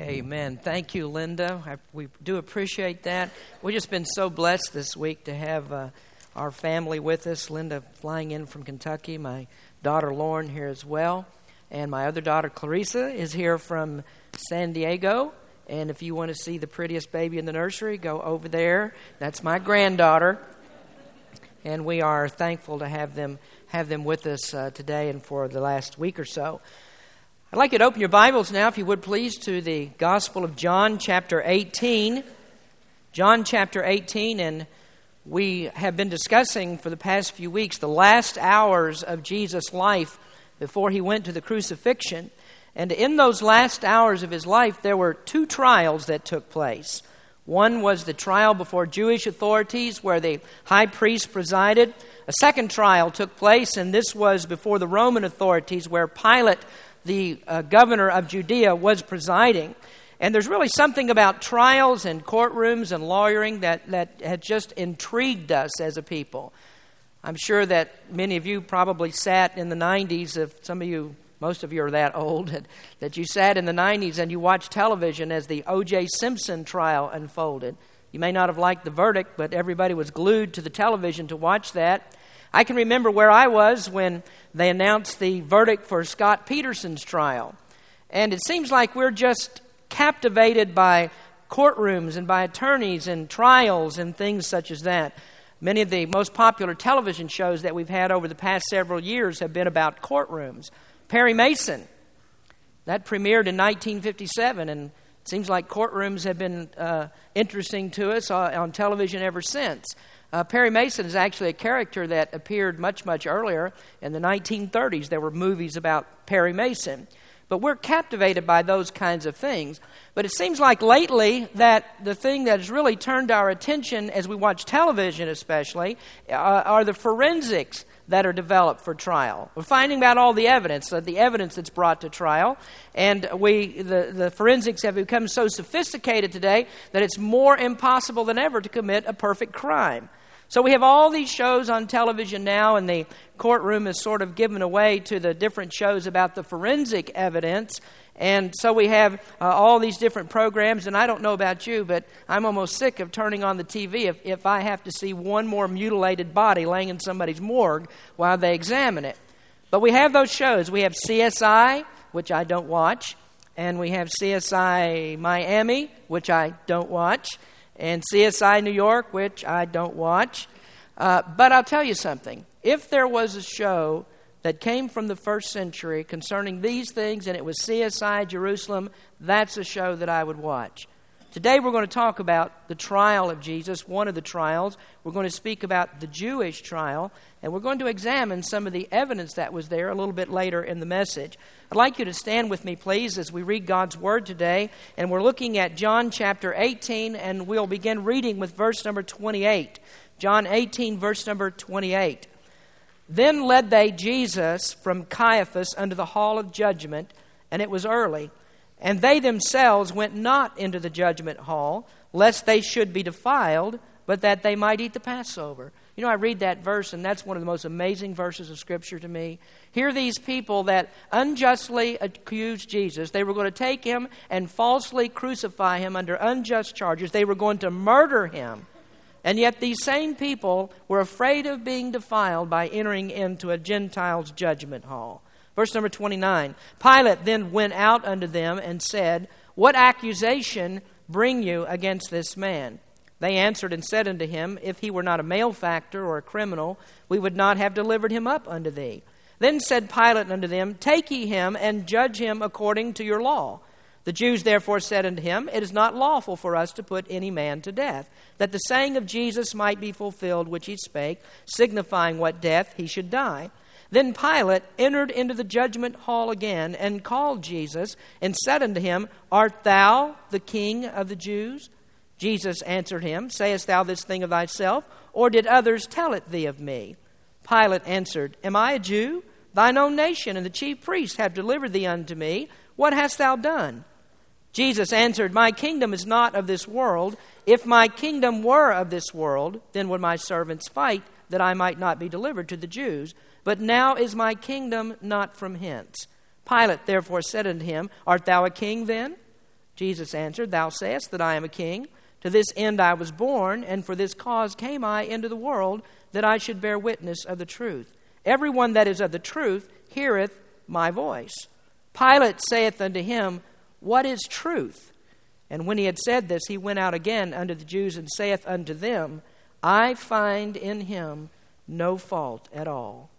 Amen. Thank you, Linda. I, we do appreciate that. We've just been so blessed this week to have uh, our family with us. Linda flying in from Kentucky, my daughter Lauren here as well, and my other daughter Clarissa is here from San Diego. And if you want to see the prettiest baby in the nursery, go over there. That's my granddaughter. And we are thankful to have them have them with us uh, today and for the last week or so. I'd like you to open your Bibles now, if you would please, to the Gospel of John, chapter 18. John, chapter 18, and we have been discussing for the past few weeks the last hours of Jesus' life before he went to the crucifixion. And in those last hours of his life, there were two trials that took place. One was the trial before Jewish authorities, where the high priest presided. A second trial took place, and this was before the Roman authorities, where Pilate the uh, governor of Judea was presiding. And there's really something about trials and courtrooms and lawyering that, that had just intrigued us as a people. I'm sure that many of you probably sat in the 90s, if some of you, most of you are that old, that you sat in the 90s and you watched television as the O.J. Simpson trial unfolded. You may not have liked the verdict, but everybody was glued to the television to watch that. I can remember where I was when they announced the verdict for Scott Peterson's trial. And it seems like we're just captivated by courtrooms and by attorneys and trials and things such as that. Many of the most popular television shows that we've had over the past several years have been about courtrooms. Perry Mason, that premiered in 1957, and it seems like courtrooms have been uh, interesting to us uh, on television ever since. Uh, Perry Mason is actually a character that appeared much, much earlier. In the 1930s, there were movies about Perry Mason. But we're captivated by those kinds of things. But it seems like lately that the thing that has really turned our attention as we watch television, especially, uh, are the forensics that are developed for trial. We're finding out all the evidence, uh, the evidence that's brought to trial, and we, the, the forensics have become so sophisticated today that it's more impossible than ever to commit a perfect crime. So we have all these shows on television now, and the courtroom is sort of given away to the different shows about the forensic evidence. And so we have uh, all these different programs, and I don't know about you, but I'm almost sick of turning on the TV if, if I have to see one more mutilated body laying in somebody's morgue while they examine it. But we have those shows. We have CSI, which I don't watch, and we have CSI Miami, which I don't watch and CSI New York, which I don't watch. Uh, but I'll tell you something. If there was a show that came from the first century concerning these things and it was CSI Jerusalem, that's a show that I would watch. Today we're going to talk about the trial of Jesus, one of the trials. We're going to speak about the Jewish trial, and we're going to examine some of the evidence that was there a little bit later in the message. I'd like you to stand with me, please, as we read God's Word today. And we're looking at John chapter 18, and we'll begin reading with verse number 28. John 18, verse number 28. Then led they Jesus from Caiaphas unto the hall of judgment, and it was early. And they themselves went not into the judgment hall, lest they should be defiled, but that they might eat the Passover. You know, I read that verse, and that's one of the most amazing verses of Scripture to me. Here, these people that unjustly accused Jesus, they were going to take him and falsely crucify him under unjust charges. They were going to murder him. And yet, these same people were afraid of being defiled by entering into a Gentile's judgment hall. Verse number 29 Pilate then went out unto them and said, What accusation bring you against this man? They answered and said unto him, If he were not a malefactor or a criminal, we would not have delivered him up unto thee. Then said Pilate unto them, Take ye him and judge him according to your law. The Jews therefore said unto him, It is not lawful for us to put any man to death, that the saying of Jesus might be fulfilled which he spake, signifying what death he should die. Then Pilate entered into the judgment hall again and called Jesus and said unto him, Art thou the king of the Jews? Jesus answered him, Sayest thou this thing of thyself, or did others tell it thee of me? Pilate answered, Am I a Jew? Thine own nation and the chief priests have delivered thee unto me. What hast thou done? Jesus answered, My kingdom is not of this world. If my kingdom were of this world, then would my servants fight that I might not be delivered to the Jews. But now is my kingdom not from hence. Pilate therefore said unto him, Art thou a king then? Jesus answered, Thou sayest that I am a king. To this end I was born, and for this cause came I into the world, that I should bear witness of the truth. Everyone that is of the truth heareth my voice. Pilate saith unto him, What is truth? And when he had said this, he went out again unto the Jews and saith unto them, I find in him no fault at all.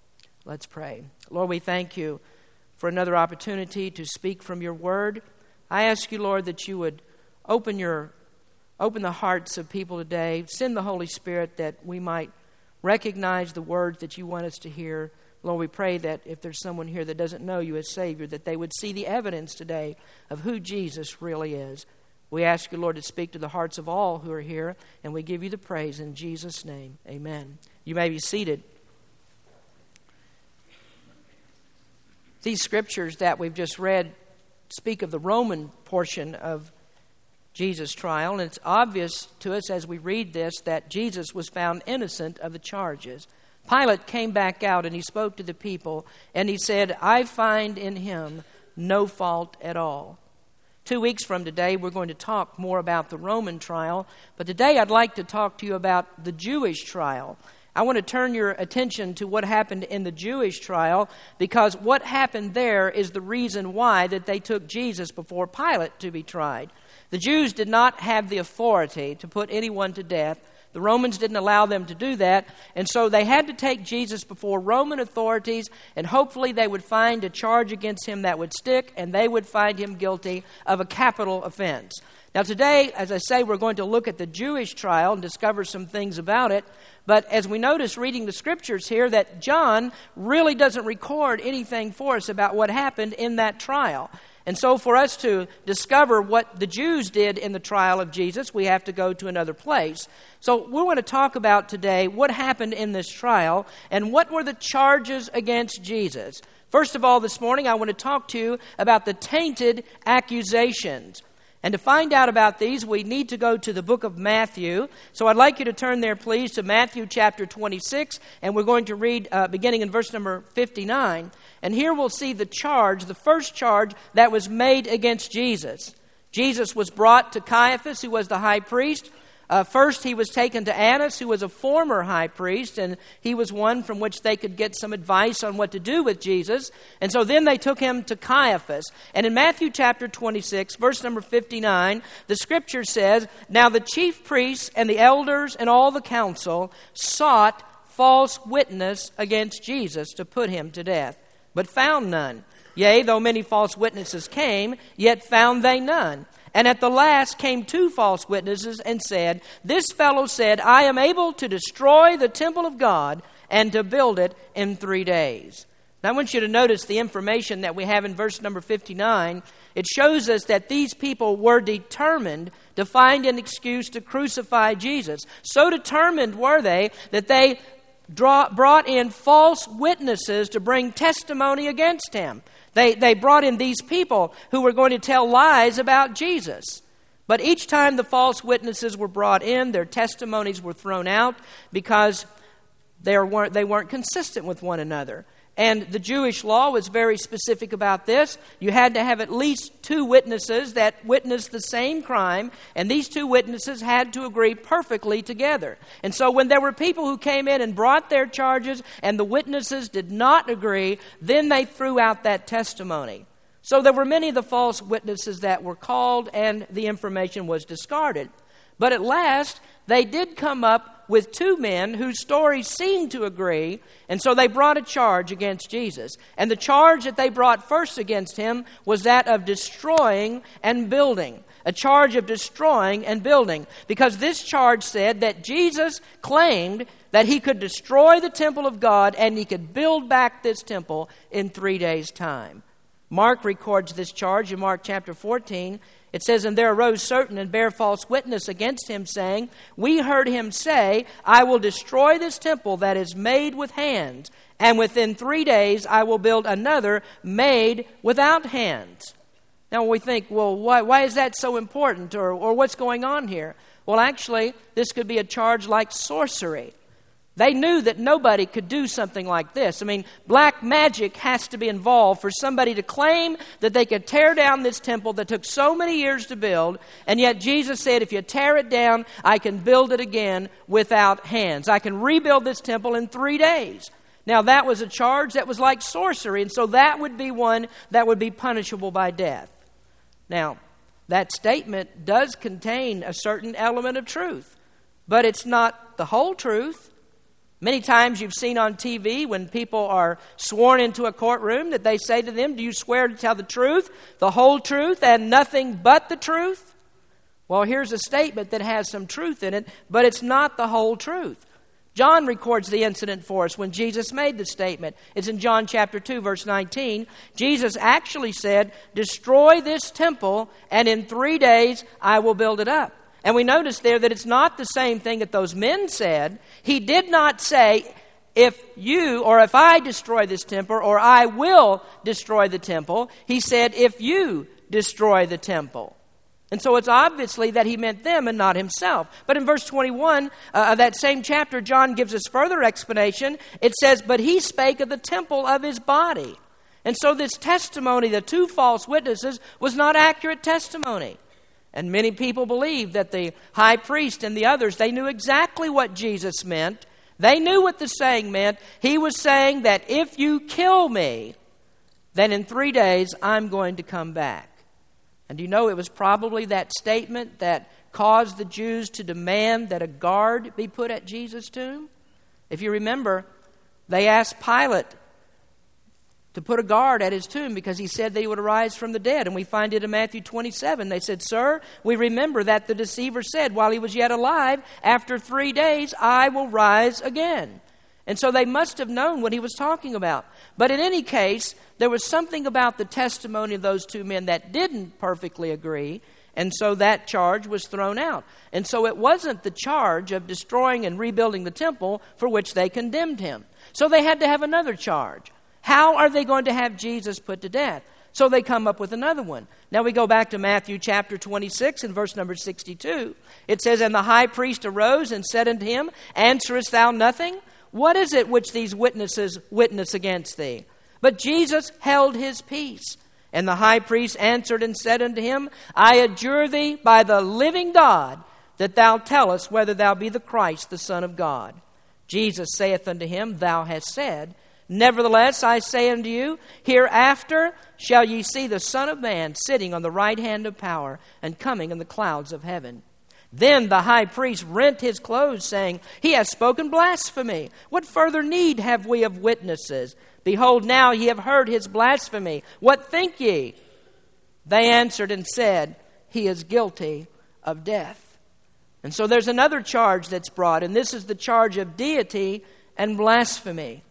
Let's pray. Lord, we thank you for another opportunity to speak from your word. I ask you, Lord, that you would open your open the hearts of people today. Send the Holy Spirit that we might recognize the words that you want us to hear. Lord, we pray that if there's someone here that doesn't know you as Savior, that they would see the evidence today of who Jesus really is. We ask you, Lord, to speak to the hearts of all who are here, and we give you the praise in Jesus' name. Amen. You may be seated. These scriptures that we've just read speak of the Roman portion of Jesus' trial, and it's obvious to us as we read this that Jesus was found innocent of the charges. Pilate came back out and he spoke to the people, and he said, I find in him no fault at all. Two weeks from today, we're going to talk more about the Roman trial, but today I'd like to talk to you about the Jewish trial. I want to turn your attention to what happened in the Jewish trial because what happened there is the reason why that they took Jesus before Pilate to be tried. The Jews did not have the authority to put anyone to death. The Romans didn't allow them to do that, and so they had to take Jesus before Roman authorities, and hopefully they would find a charge against him that would stick, and they would find him guilty of a capital offense. Now, today, as I say, we're going to look at the Jewish trial and discover some things about it. But as we notice reading the scriptures here, that John really doesn't record anything for us about what happened in that trial. And so, for us to discover what the Jews did in the trial of Jesus, we have to go to another place. So, we want to talk about today what happened in this trial and what were the charges against Jesus. First of all, this morning, I want to talk to you about the tainted accusations. And to find out about these, we need to go to the book of Matthew. So I'd like you to turn there, please, to Matthew chapter 26, and we're going to read uh, beginning in verse number 59. And here we'll see the charge, the first charge that was made against Jesus. Jesus was brought to Caiaphas, who was the high priest. Uh, first, he was taken to Annas, who was a former high priest, and he was one from which they could get some advice on what to do with Jesus. And so then they took him to Caiaphas. And in Matthew chapter 26, verse number 59, the scripture says, Now the chief priests and the elders and all the council sought false witness against Jesus to put him to death, but found none. Yea, though many false witnesses came, yet found they none. And at the last came two false witnesses and said, This fellow said, I am able to destroy the temple of God and to build it in three days. Now, I want you to notice the information that we have in verse number 59. It shows us that these people were determined to find an excuse to crucify Jesus. So determined were they that they draw, brought in false witnesses to bring testimony against him. They, they brought in these people who were going to tell lies about Jesus. But each time the false witnesses were brought in, their testimonies were thrown out because they weren't, they weren't consistent with one another. And the Jewish law was very specific about this. You had to have at least two witnesses that witnessed the same crime, and these two witnesses had to agree perfectly together. And so when there were people who came in and brought their charges and the witnesses did not agree, then they threw out that testimony. So there were many of the false witnesses that were called, and the information was discarded. But at last, they did come up with two men whose stories seemed to agree, and so they brought a charge against Jesus. And the charge that they brought first against him was that of destroying and building. A charge of destroying and building. Because this charge said that Jesus claimed that he could destroy the temple of God and he could build back this temple in three days' time. Mark records this charge in Mark chapter 14 it says, And there arose certain and bare false witness against him, saying, We heard him say, I will destroy this temple that is made with hands, and within three days I will build another made without hands. Now we think, well, why, why is that so important, or, or what's going on here? Well, actually, this could be a charge like sorcery. They knew that nobody could do something like this. I mean, black magic has to be involved for somebody to claim that they could tear down this temple that took so many years to build, and yet Jesus said, If you tear it down, I can build it again without hands. I can rebuild this temple in three days. Now, that was a charge that was like sorcery, and so that would be one that would be punishable by death. Now, that statement does contain a certain element of truth, but it's not the whole truth. Many times you've seen on TV when people are sworn into a courtroom that they say to them, Do you swear to tell the truth, the whole truth, and nothing but the truth? Well, here's a statement that has some truth in it, but it's not the whole truth. John records the incident for us when Jesus made the statement. It's in John chapter 2, verse 19. Jesus actually said, Destroy this temple, and in three days I will build it up. And we notice there that it's not the same thing that those men said. He did not say, if you or if I destroy this temple or I will destroy the temple. He said, if you destroy the temple. And so it's obviously that he meant them and not himself. But in verse 21 uh, of that same chapter, John gives us further explanation. It says, But he spake of the temple of his body. And so this testimony, the two false witnesses, was not accurate testimony. And many people believe that the high priest and the others, they knew exactly what Jesus meant. They knew what the saying meant. He was saying that if you kill me, then in three days I'm going to come back. And you know it was probably that statement that caused the Jews to demand that a guard be put at Jesus' tomb? If you remember, they asked Pilate to put a guard at his tomb because he said that he would arise from the dead. And we find it in Matthew 27. They said, Sir, we remember that the deceiver said, while he was yet alive, after three days I will rise again. And so they must have known what he was talking about. But in any case, there was something about the testimony of those two men that didn't perfectly agree. And so that charge was thrown out. And so it wasn't the charge of destroying and rebuilding the temple for which they condemned him. So they had to have another charge. How are they going to have Jesus put to death? So they come up with another one. Now we go back to Matthew chapter 26 and verse number 62. It says, And the high priest arose and said unto him, Answerest thou nothing? What is it which these witnesses witness against thee? But Jesus held his peace. And the high priest answered and said unto him, I adjure thee by the living God that thou tell us whether thou be the Christ, the Son of God. Jesus saith unto him, Thou hast said. Nevertheless, I say unto you, hereafter shall ye see the Son of Man sitting on the right hand of power and coming in the clouds of heaven. Then the high priest rent his clothes, saying, He has spoken blasphemy. What further need have we of witnesses? Behold, now ye have heard his blasphemy. What think ye? They answered and said, He is guilty of death. And so there's another charge that's brought, and this is the charge of deity and blasphemy.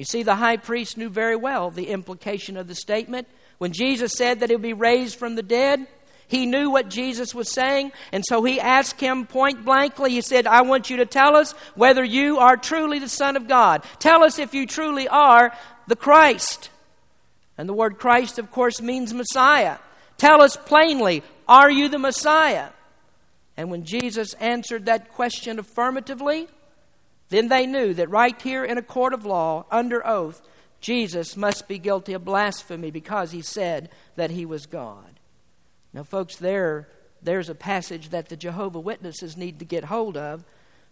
You see, the high priest knew very well the implication of the statement. When Jesus said that he would be raised from the dead, he knew what Jesus was saying, and so he asked him point blankly. He said, I want you to tell us whether you are truly the Son of God. Tell us if you truly are the Christ. And the word Christ, of course, means Messiah. Tell us plainly, are you the Messiah? And when Jesus answered that question affirmatively, then they knew that right here in a court of law, under oath, Jesus must be guilty of blasphemy because he said that he was God. Now, folks, there, there's a passage that the Jehovah Witnesses need to get hold of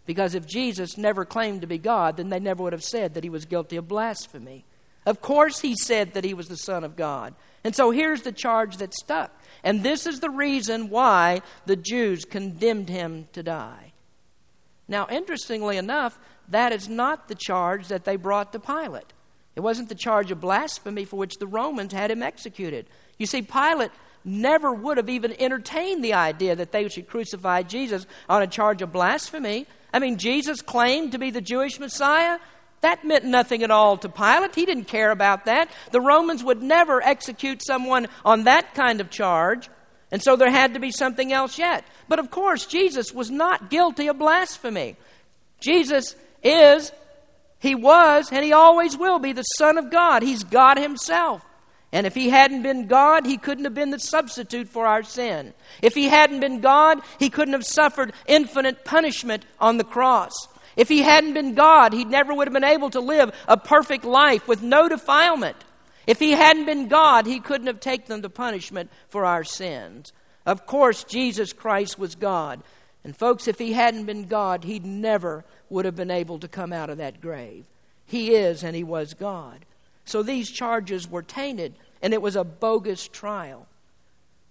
because if Jesus never claimed to be God, then they never would have said that he was guilty of blasphemy. Of course, he said that he was the Son of God. And so here's the charge that stuck. And this is the reason why the Jews condemned him to die. Now, interestingly enough, that is not the charge that they brought to Pilate. It wasn't the charge of blasphemy for which the Romans had him executed. You see, Pilate never would have even entertained the idea that they should crucify Jesus on a charge of blasphemy. I mean, Jesus claimed to be the Jewish Messiah. That meant nothing at all to Pilate. He didn't care about that. The Romans would never execute someone on that kind of charge. And so there had to be something else yet. But of course, Jesus was not guilty of blasphemy. Jesus is, he was, and he always will be the Son of God. He's God himself. And if he hadn't been God, he couldn't have been the substitute for our sin. If he hadn't been God, he couldn't have suffered infinite punishment on the cross. If he hadn't been God, he never would have been able to live a perfect life with no defilement. If he hadn't been God, he couldn't have taken the punishment for our sins. Of course, Jesus Christ was God. And folks, if he hadn't been God, he never would have been able to come out of that grave. He is and he was God. So these charges were tainted, and it was a bogus trial.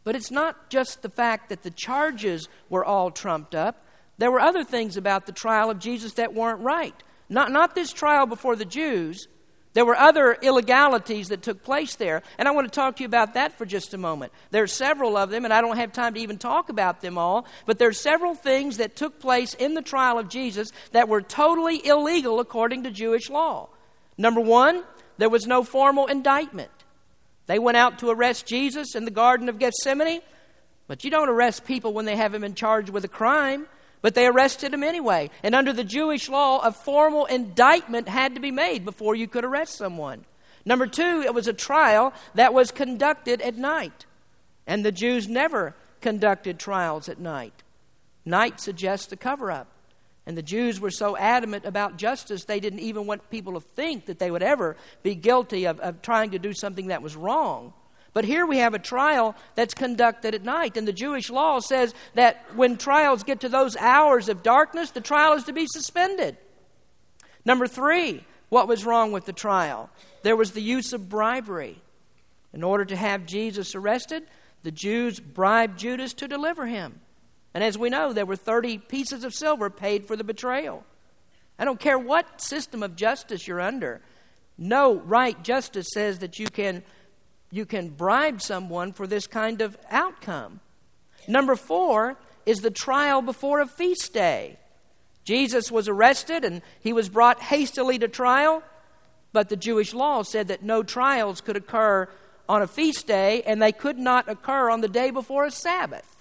But it's not just the fact that the charges were all trumped up. There were other things about the trial of Jesus that weren't right. Not, not this trial before the Jews, there were other illegalities that took place there, and I want to talk to you about that for just a moment. There are several of them, and I don't have time to even talk about them all, but there are several things that took place in the trial of Jesus that were totally illegal according to Jewish law. Number one, there was no formal indictment. They went out to arrest Jesus in the Garden of Gethsemane, but you don't arrest people when they haven't been charged with a crime. But they arrested him anyway. And under the Jewish law, a formal indictment had to be made before you could arrest someone. Number two, it was a trial that was conducted at night. And the Jews never conducted trials at night. Night suggests a cover up. And the Jews were so adamant about justice, they didn't even want people to think that they would ever be guilty of, of trying to do something that was wrong. But here we have a trial that's conducted at night, and the Jewish law says that when trials get to those hours of darkness, the trial is to be suspended. Number three, what was wrong with the trial? There was the use of bribery. In order to have Jesus arrested, the Jews bribed Judas to deliver him. And as we know, there were 30 pieces of silver paid for the betrayal. I don't care what system of justice you're under. No right justice says that you can you can bribe someone for this kind of outcome. Number four is the trial before a feast day. Jesus was arrested and he was brought hastily to trial, but the Jewish law said that no trials could occur on a feast day and they could not occur on the day before a Sabbath.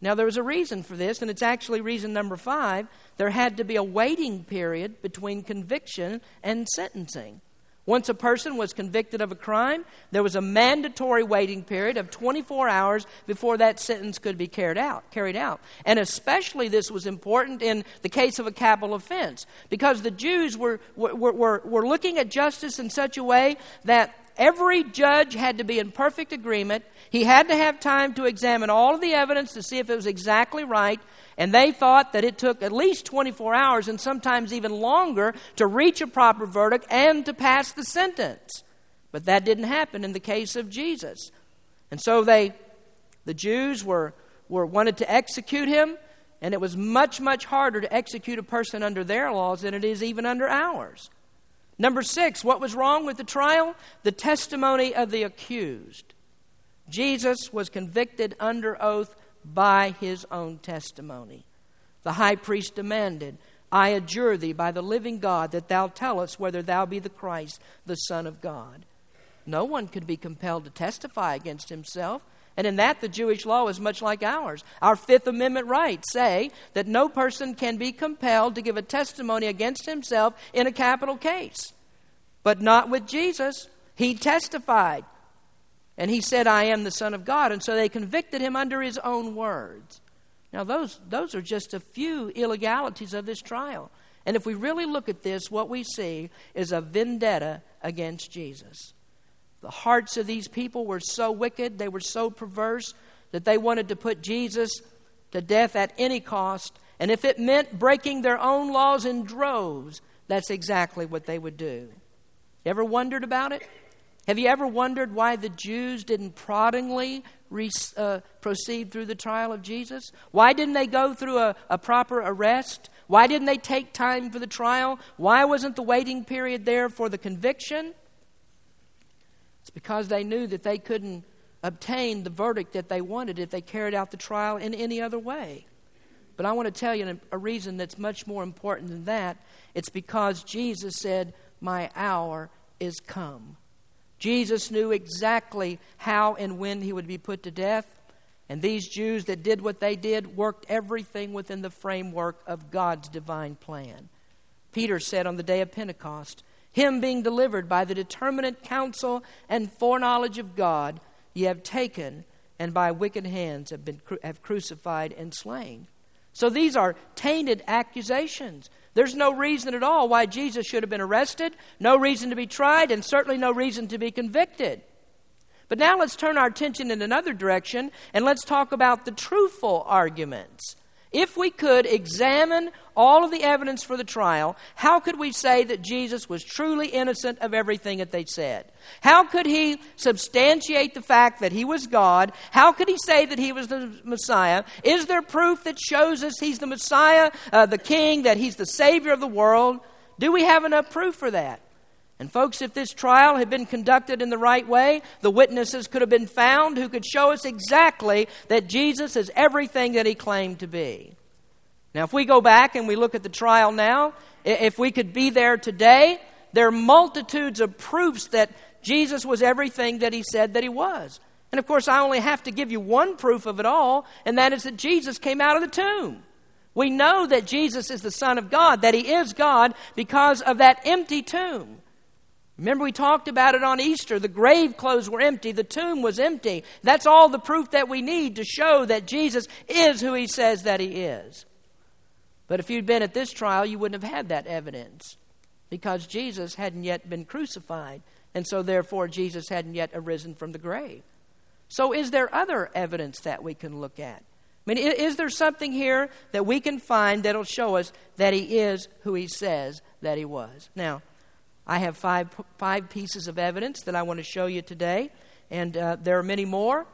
Now, there was a reason for this, and it's actually reason number five. There had to be a waiting period between conviction and sentencing. Once a person was convicted of a crime, there was a mandatory waiting period of 24 hours before that sentence could be carried out. Carried out. And especially this was important in the case of a capital offense because the Jews were, were, were, were looking at justice in such a way that every judge had to be in perfect agreement. He had to have time to examine all of the evidence to see if it was exactly right. And they thought that it took at least 24 hours and sometimes even longer to reach a proper verdict and to pass the sentence. But that didn't happen in the case of Jesus. And so they, the Jews were, were wanted to execute him, and it was much, much harder to execute a person under their laws than it is even under ours. Number six, what was wrong with the trial? The testimony of the accused. Jesus was convicted under oath by his own testimony. The high priest demanded, I adjure thee by the living God that thou tell us whether thou be the Christ, the Son of God. No one could be compelled to testify against himself. And in that, the Jewish law is much like ours. Our Fifth Amendment rights say that no person can be compelled to give a testimony against himself in a capital case. But not with Jesus. He testified. And he said, I am the Son of God. And so they convicted him under his own words. Now, those, those are just a few illegalities of this trial. And if we really look at this, what we see is a vendetta against Jesus. The hearts of these people were so wicked, they were so perverse, that they wanted to put Jesus to death at any cost. And if it meant breaking their own laws in droves, that's exactly what they would do. You ever wondered about it? Have you ever wondered why the Jews didn't proddingly re, uh, proceed through the trial of Jesus? Why didn't they go through a, a proper arrest? Why didn't they take time for the trial? Why wasn't the waiting period there for the conviction? It's because they knew that they couldn't obtain the verdict that they wanted if they carried out the trial in any other way. But I want to tell you a reason that's much more important than that. It's because Jesus said, My hour is come. Jesus knew exactly how and when he would be put to death. And these Jews that did what they did worked everything within the framework of God's divine plan. Peter said on the day of Pentecost, Him being delivered by the determinate counsel and foreknowledge of God, ye have taken, and by wicked hands have been have crucified and slain. So these are tainted accusations. There's no reason at all why Jesus should have been arrested, no reason to be tried, and certainly no reason to be convicted. But now let's turn our attention in another direction and let's talk about the truthful arguments. If we could examine all of the evidence for the trial, how could we say that Jesus was truly innocent of everything that they said? How could he substantiate the fact that he was God? How could he say that he was the Messiah? Is there proof that shows us he's the Messiah, uh, the King, that he's the Savior of the world? Do we have enough proof for that? And, folks, if this trial had been conducted in the right way, the witnesses could have been found who could show us exactly that Jesus is everything that he claimed to be. Now, if we go back and we look at the trial now, if we could be there today, there are multitudes of proofs that Jesus was everything that he said that he was. And of course, I only have to give you one proof of it all, and that is that Jesus came out of the tomb. We know that Jesus is the Son of God, that he is God, because of that empty tomb. Remember, we talked about it on Easter. The grave clothes were empty, the tomb was empty. That's all the proof that we need to show that Jesus is who he says that he is. But if you'd been at this trial, you wouldn't have had that evidence because Jesus hadn't yet been crucified, and so therefore Jesus hadn't yet arisen from the grave. So, is there other evidence that we can look at? I mean, is there something here that we can find that'll show us that he is who he says that he was? Now, I have five, five pieces of evidence that I want to show you today, and uh, there are many more.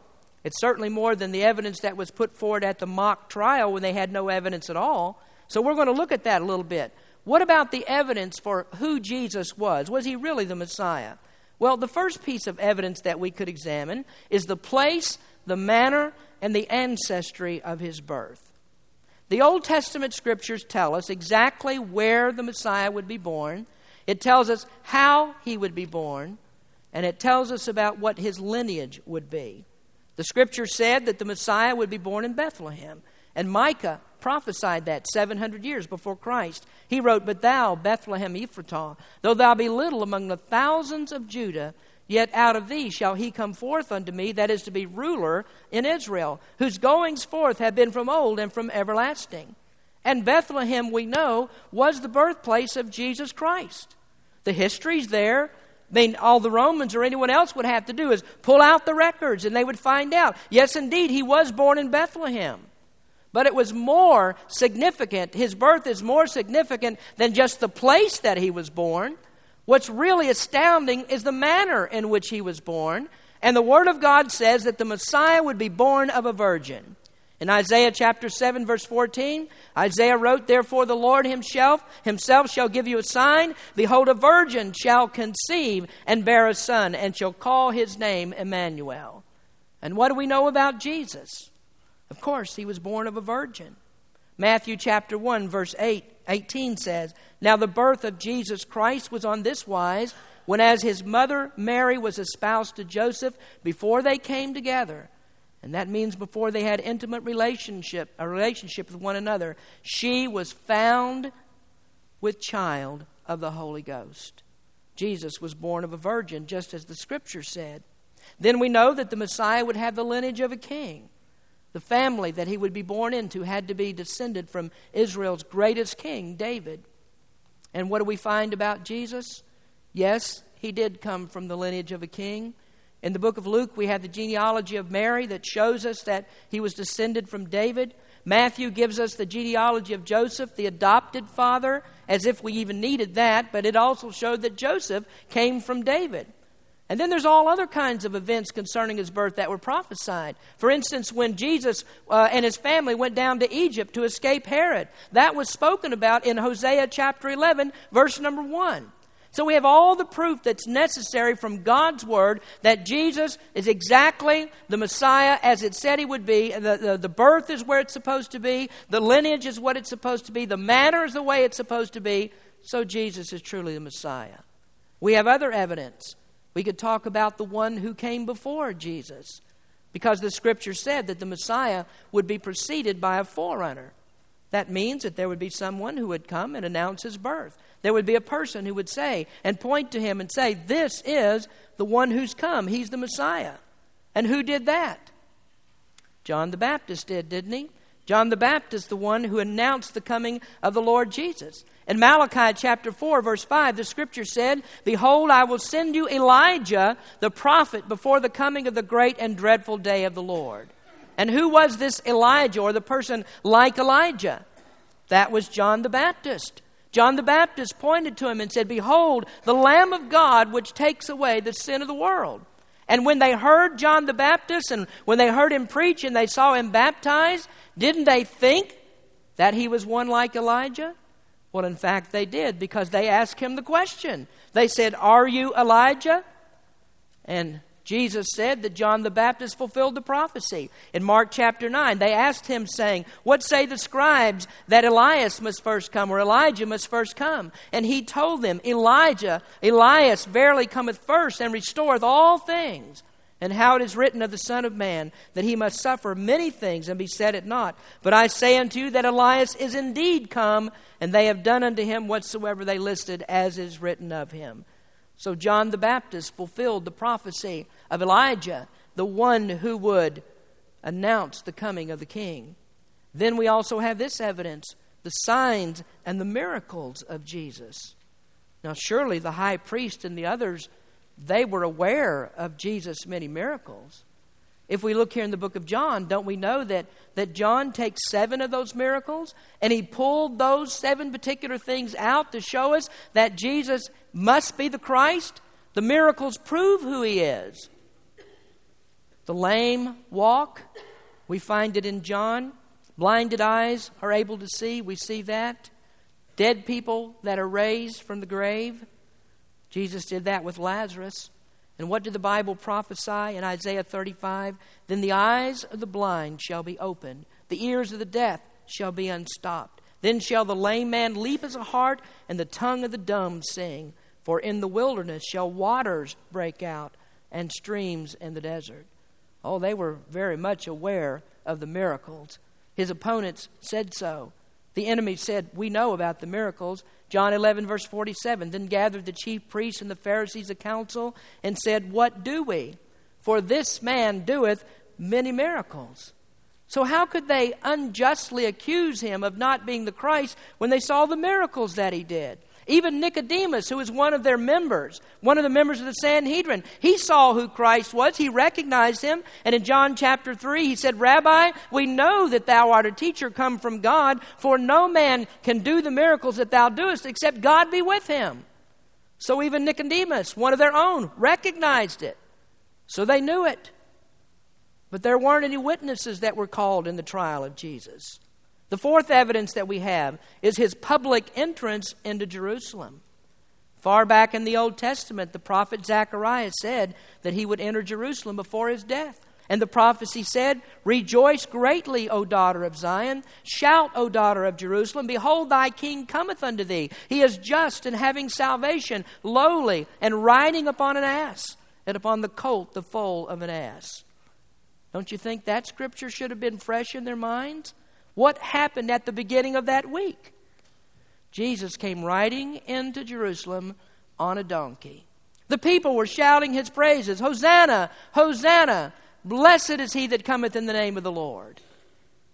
It's certainly more than the evidence that was put forward at the mock trial when they had no evidence at all. So we're going to look at that a little bit. What about the evidence for who Jesus was? Was he really the Messiah? Well, the first piece of evidence that we could examine is the place, the manner, and the ancestry of his birth. The Old Testament scriptures tell us exactly where the Messiah would be born, it tells us how he would be born, and it tells us about what his lineage would be. The scripture said that the Messiah would be born in Bethlehem, and Micah prophesied that 700 years before Christ. He wrote, But thou, Bethlehem Ephratah, though thou be little among the thousands of Judah, yet out of thee shall he come forth unto me, that is to be ruler in Israel, whose goings forth have been from old and from everlasting. And Bethlehem, we know, was the birthplace of Jesus Christ. The history's there. I mean, all the Romans or anyone else would have to do is pull out the records and they would find out. Yes, indeed, he was born in Bethlehem. But it was more significant. His birth is more significant than just the place that he was born. What's really astounding is the manner in which he was born. And the Word of God says that the Messiah would be born of a virgin. In Isaiah chapter 7 verse 14, Isaiah wrote, Therefore the Lord himself, himself shall give you a sign. Behold, a virgin shall conceive and bear a son, and shall call his name Emmanuel. And what do we know about Jesus? Of course, he was born of a virgin. Matthew chapter 1 verse 8, 18 says, Now the birth of Jesus Christ was on this wise, when as his mother Mary was espoused to Joseph, before they came together, and that means before they had intimate relationship, a relationship with one another, she was found with child of the Holy Ghost. Jesus was born of a virgin, just as the scripture said. Then we know that the Messiah would have the lineage of a king. The family that he would be born into had to be descended from Israel's greatest king, David. And what do we find about Jesus? Yes, he did come from the lineage of a king. In the book of Luke, we have the genealogy of Mary that shows us that he was descended from David. Matthew gives us the genealogy of Joseph, the adopted father, as if we even needed that, but it also showed that Joseph came from David. And then there's all other kinds of events concerning his birth that were prophesied. For instance, when Jesus uh, and his family went down to Egypt to escape Herod, that was spoken about in Hosea chapter 11, verse number 1. So we have all the proof that's necessary from God's Word that Jesus is exactly the Messiah as it said he would be. The, the, the, birth is where it's supposed to be, the lineage is what it's supposed to be, the manner is the way it's supposed to be. So Jesus is truly the Messiah. We have other evidence. We could talk about the one who came before Jesus because the Scripture said that the Messiah would be preceded by a forerunner. That means that there would be someone who would come and announce his birth. There would be a person who would say and point to him and say, This is the one who's come. He's the Messiah. And who did that? John the Baptist did, didn't he? John the Baptist, the one who announced the coming of the Lord Jesus. In Malachi chapter 4, verse 5, the scripture said, Behold, I will send you Elijah, the prophet, before the coming of the great and dreadful day of the Lord. And who was this Elijah, or the person like Elijah? That was John the Baptist. John the Baptist pointed to him and said, Behold, the Lamb of God which takes away the sin of the world. And when they heard John the Baptist and when they heard him preach and they saw him baptized, didn't they think that he was one like Elijah? Well, in fact, they did because they asked him the question. They said, Are you Elijah? And Jesus said that John the Baptist fulfilled the prophecy. In Mark chapter 9, they asked him, saying, What say the scribes that Elias must first come, or Elijah must first come? And he told them, Elijah, Elias verily cometh first and restoreth all things. And how it is written of the Son of Man, that he must suffer many things and be set at naught. But I say unto you that Elias is indeed come, and they have done unto him whatsoever they listed, as is written of him. So John the Baptist fulfilled the prophecy of Elijah, the one who would announce the coming of the king. Then we also have this evidence the signs and the miracles of Jesus. Now, surely the high priest and the others, they were aware of Jesus' many miracles. If we look here in the book of John, don't we know that, that John takes seven of those miracles and he pulled those seven particular things out to show us that Jesus must be the Christ? The miracles prove who he is. The lame walk, we find it in John. Blinded eyes are able to see, we see that. Dead people that are raised from the grave, Jesus did that with Lazarus. And what did the Bible prophesy in Isaiah 35? Then the eyes of the blind shall be opened, the ears of the deaf shall be unstopped. Then shall the lame man leap as a hart, and the tongue of the dumb sing. For in the wilderness shall waters break out, and streams in the desert. Oh, they were very much aware of the miracles. His opponents said so. The enemy said, We know about the miracles. John 11, verse 47. Then gathered the chief priests and the Pharisees a council and said, What do we? For this man doeth many miracles. So, how could they unjustly accuse him of not being the Christ when they saw the miracles that he did? Even Nicodemus, who was one of their members, one of the members of the Sanhedrin, he saw who Christ was. He recognized him. And in John chapter 3, he said, Rabbi, we know that thou art a teacher come from God, for no man can do the miracles that thou doest except God be with him. So even Nicodemus, one of their own, recognized it. So they knew it. But there weren't any witnesses that were called in the trial of Jesus. The fourth evidence that we have is his public entrance into Jerusalem. Far back in the Old Testament, the prophet Zechariah said that he would enter Jerusalem before his death. And the prophecy said, Rejoice greatly, O daughter of Zion. Shout, O daughter of Jerusalem. Behold, thy king cometh unto thee. He is just and having salvation, lowly, and riding upon an ass, and upon the colt, the foal of an ass. Don't you think that scripture should have been fresh in their minds? What happened at the beginning of that week? Jesus came riding into Jerusalem on a donkey. The people were shouting his praises Hosanna! Hosanna! Blessed is he that cometh in the name of the Lord.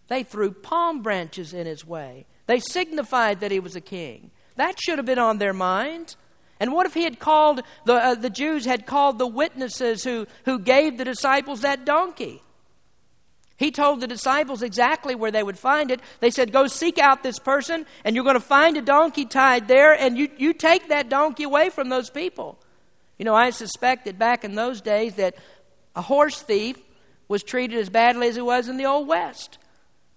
They threw palm branches in his way. They signified that he was a king. That should have been on their minds. And what if he had called, the, uh, the Jews had called the witnesses who, who gave the disciples that donkey? He told the disciples exactly where they would find it. They said, Go seek out this person, and you're going to find a donkey tied there, and you, you take that donkey away from those people. You know, I suspect that back in those days that a horse thief was treated as badly as it was in the Old West.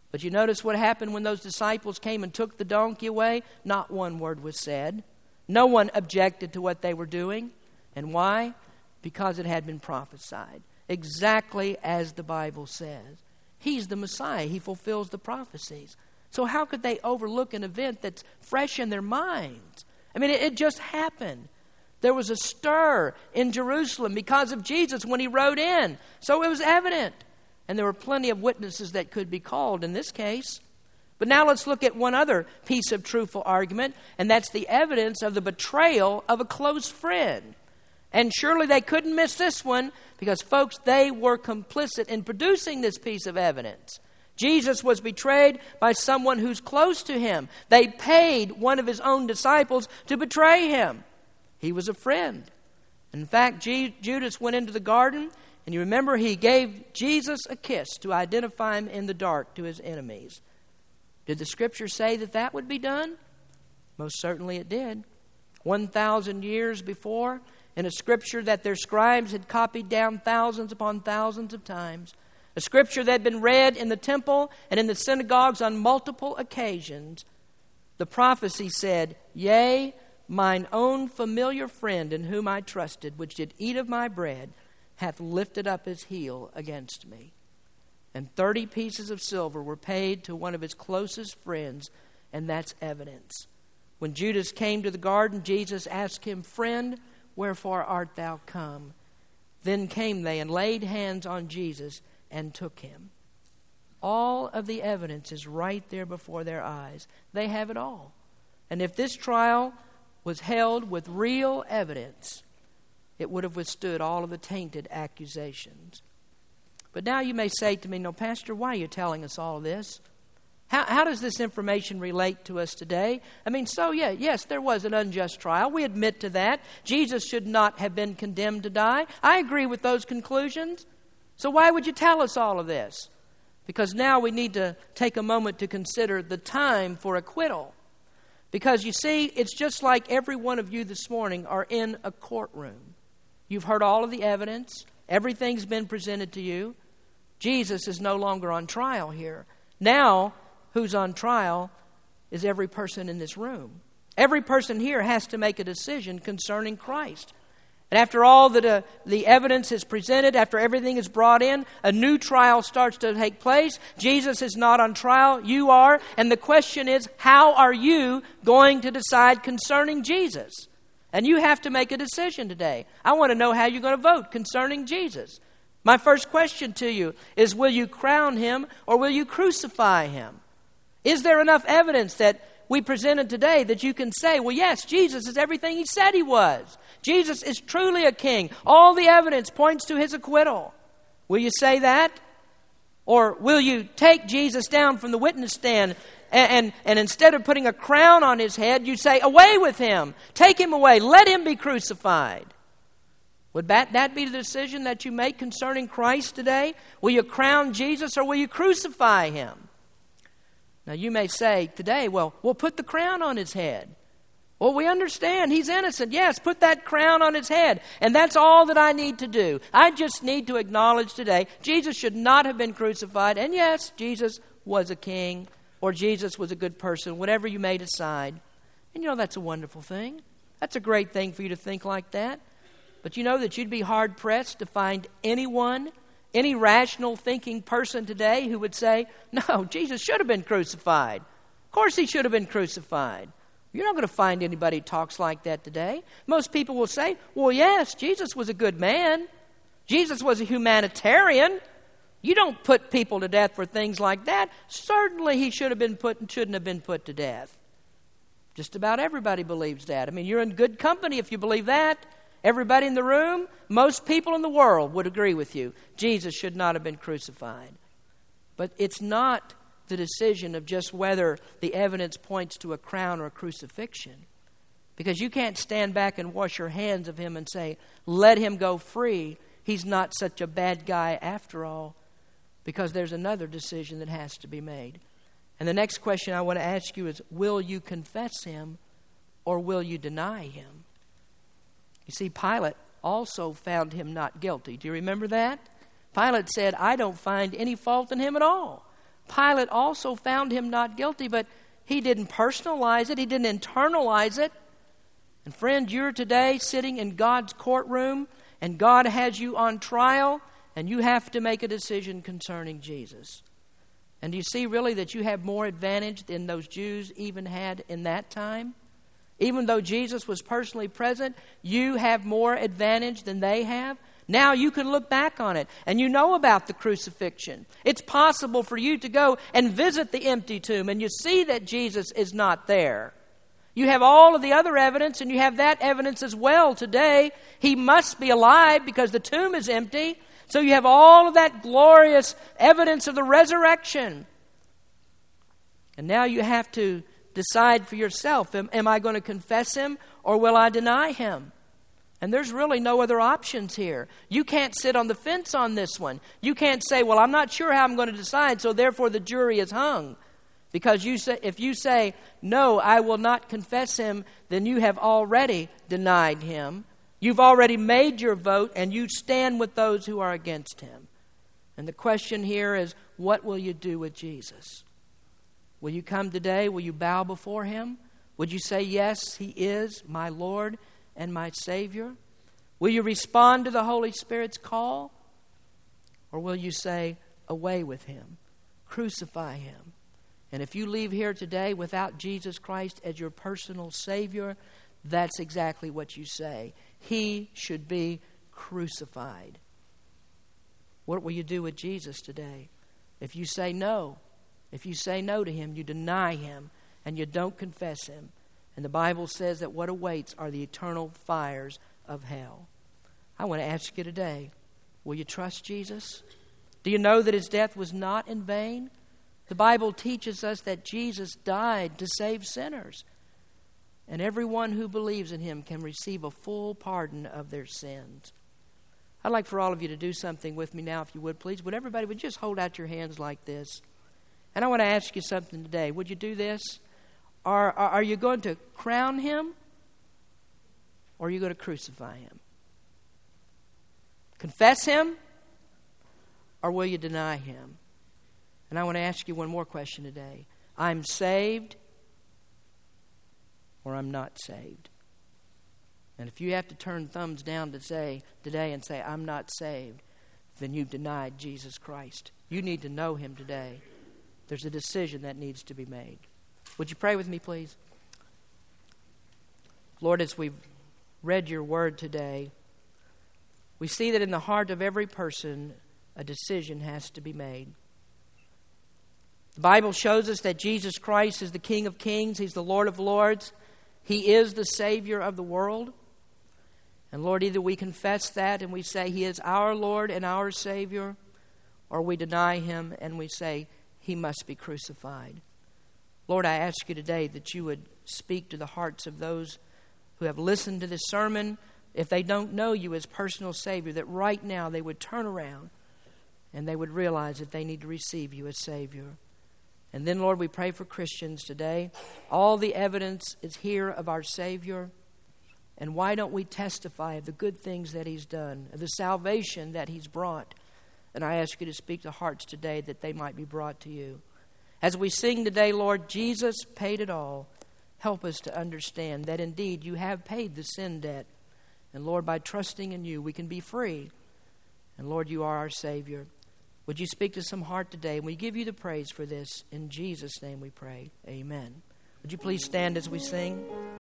But you notice what happened when those disciples came and took the donkey away? Not one word was said. No one objected to what they were doing. And why? Because it had been prophesied, exactly as the Bible says. He's the Messiah, He fulfills the prophecies. So, how could they overlook an event that's fresh in their minds? I mean, it, it just happened. There was a stir in Jerusalem because of Jesus when he rode in. So it was evident. And there were plenty of witnesses that could be called in this case. But now let's look at one other piece of truthful argument, and that's the evidence of the betrayal of a close friend. And surely they couldn't miss this one because, folks, they were complicit in producing this piece of evidence. Jesus was betrayed by someone who's close to him. They paid one of his own disciples to betray him. He was a friend. In fact, G- Judas went into the garden, and you remember he gave Jesus a kiss to identify him in the dark to his enemies. Did the scripture say that that would be done? Most certainly it did. 1,000 years before, in a scripture that their scribes had copied down thousands upon thousands of times, a scripture that had been read in the temple and in the synagogues on multiple occasions, the prophecy said, Yea, mine own familiar friend in whom I trusted, which did eat of my bread, hath lifted up his heel against me. And thirty pieces of silver were paid to one of his closest friends, and that's evidence. When Judas came to the garden, Jesus asked him, Friend, wherefore art thou come? Then came they and laid hands on Jesus and took him. All of the evidence is right there before their eyes. They have it all. And if this trial was held with real evidence, it would have withstood all of the tainted accusations. But now you may say to me, No, Pastor, why are you telling us all this? How, how does this information relate to us today? I mean, so, yeah, yes, there was an unjust trial. We admit to that. Jesus should not have been condemned to die. I agree with those conclusions. So, why would you tell us all of this? Because now we need to take a moment to consider the time for acquittal. Because you see, it's just like every one of you this morning are in a courtroom. You've heard all of the evidence, everything's been presented to you. Jesus is no longer on trial here. Now, who's on trial is every person in this room. Every person here has to make a decision concerning Christ. And after all that uh, the evidence is presented, after everything is brought in, a new trial starts to take place. Jesus is not on trial, you are. And the question is, how are you going to decide concerning Jesus? And you have to make a decision today. I want to know how you're going to vote concerning Jesus. My first question to you is Will you crown him or will you crucify him? Is there enough evidence that we presented today that you can say, well, yes, Jesus is everything he said he was? Jesus is truly a king. All the evidence points to his acquittal. Will you say that? Or will you take Jesus down from the witness stand and, and, and, instead of putting a crown on his head, you say, Away with him! Take him away! Let him be crucified! Would that, that be the decision that you make concerning Christ today? Will you crown Jesus or will you crucify him? Now, you may say today, well, we'll put the crown on his head. Well, we understand he's innocent. Yes, put that crown on his head. And that's all that I need to do. I just need to acknowledge today Jesus should not have been crucified. And yes, Jesus was a king or Jesus was a good person, whatever you may decide. And you know, that's a wonderful thing. That's a great thing for you to think like that. But you know that you'd be hard pressed to find anyone any rational thinking person today who would say, no, Jesus should have been crucified. Of course, he should have been crucified. You're not going to find anybody who talks like that today. Most people will say, well, yes, Jesus was a good man. Jesus was a humanitarian. You don't put people to death for things like that. Certainly, he should have been put and shouldn't have been put to death. Just about everybody believes that. I mean, you're in good company if you believe that. Everybody in the room, most people in the world would agree with you. Jesus should not have been crucified. But it's not the decision of just whether the evidence points to a crown or a crucifixion. Because you can't stand back and wash your hands of him and say, let him go free. He's not such a bad guy after all. Because there's another decision that has to be made. And the next question I want to ask you is will you confess him or will you deny him? You see, Pilate also found him not guilty. Do you remember that? Pilate said, I don't find any fault in him at all. Pilate also found him not guilty, but he didn't personalize it, he didn't internalize it. And friend, you're today sitting in God's courtroom, and God has you on trial, and you have to make a decision concerning Jesus. And do you see really that you have more advantage than those Jews even had in that time? Even though Jesus was personally present, you have more advantage than they have. Now you can look back on it and you know about the crucifixion. It's possible for you to go and visit the empty tomb and you see that Jesus is not there. You have all of the other evidence and you have that evidence as well today. He must be alive because the tomb is empty. So you have all of that glorious evidence of the resurrection. And now you have to decide for yourself am, am I going to confess him or will I deny him? And there's really no other options here. You can't sit on the fence on this one. You can't say, well, I'm not sure how I'm going to decide, so therefore the jury is hung. Because you say, if you say, no, I will not confess him, then you have already denied him. You've already made your vote, and you stand with those who are against him. And the question here is, what will you do with Jesus? Will you come today? Will you bow before him? Would you say, Yes, he is my Lord and my Savior? Will you respond to the Holy Spirit's call? Or will you say, Away with him, crucify him? And if you leave here today without Jesus Christ as your personal Savior, that's exactly what you say. He should be crucified. What will you do with Jesus today? If you say no, if you say no to Him, you deny Him and you don't confess Him, and the Bible says that what awaits are the eternal fires of hell. I want to ask you today will you trust Jesus? Do you know that his death was not in vain? The Bible teaches us that Jesus died to save sinners. And everyone who believes in him can receive a full pardon of their sins. I'd like for all of you to do something with me now, if you would, please. Would everybody would just hold out your hands like this? And I want to ask you something today. Would you do this? Are, are, are you going to crown him or are you going to crucify him? Confess him or will you deny him? And I want to ask you one more question today. I'm saved or I'm not saved. And if you have to turn thumbs down to say today and say I'm not saved, then you've denied Jesus Christ. You need to know him today. There's a decision that needs to be made. Would you pray with me, please? Lord, as we've read your word today, we see that in the heart of every person, a decision has to be made. The Bible shows us that Jesus Christ is the King of Kings, He's the Lord of Lords, He is the Savior of the world. And Lord, either we confess that and we say He is our Lord and our Savior, or we deny Him and we say He must be crucified. Lord, I ask you today that you would speak to the hearts of those who have listened to this sermon. If they don't know you as personal Savior, that right now they would turn around and they would realize that they need to receive you as Savior. And then, Lord, we pray for Christians today. All the evidence is here of our Savior. And why don't we testify of the good things that He's done, of the salvation that He's brought? And I ask you to speak to hearts today that they might be brought to you. As we sing today, Lord, Jesus paid it all. Help us to understand that indeed you have paid the sin debt. And Lord, by trusting in you, we can be free. And Lord, you are our Savior. Would you speak to some heart today? And we give you the praise for this. In Jesus' name we pray. Amen. Would you please stand as we sing?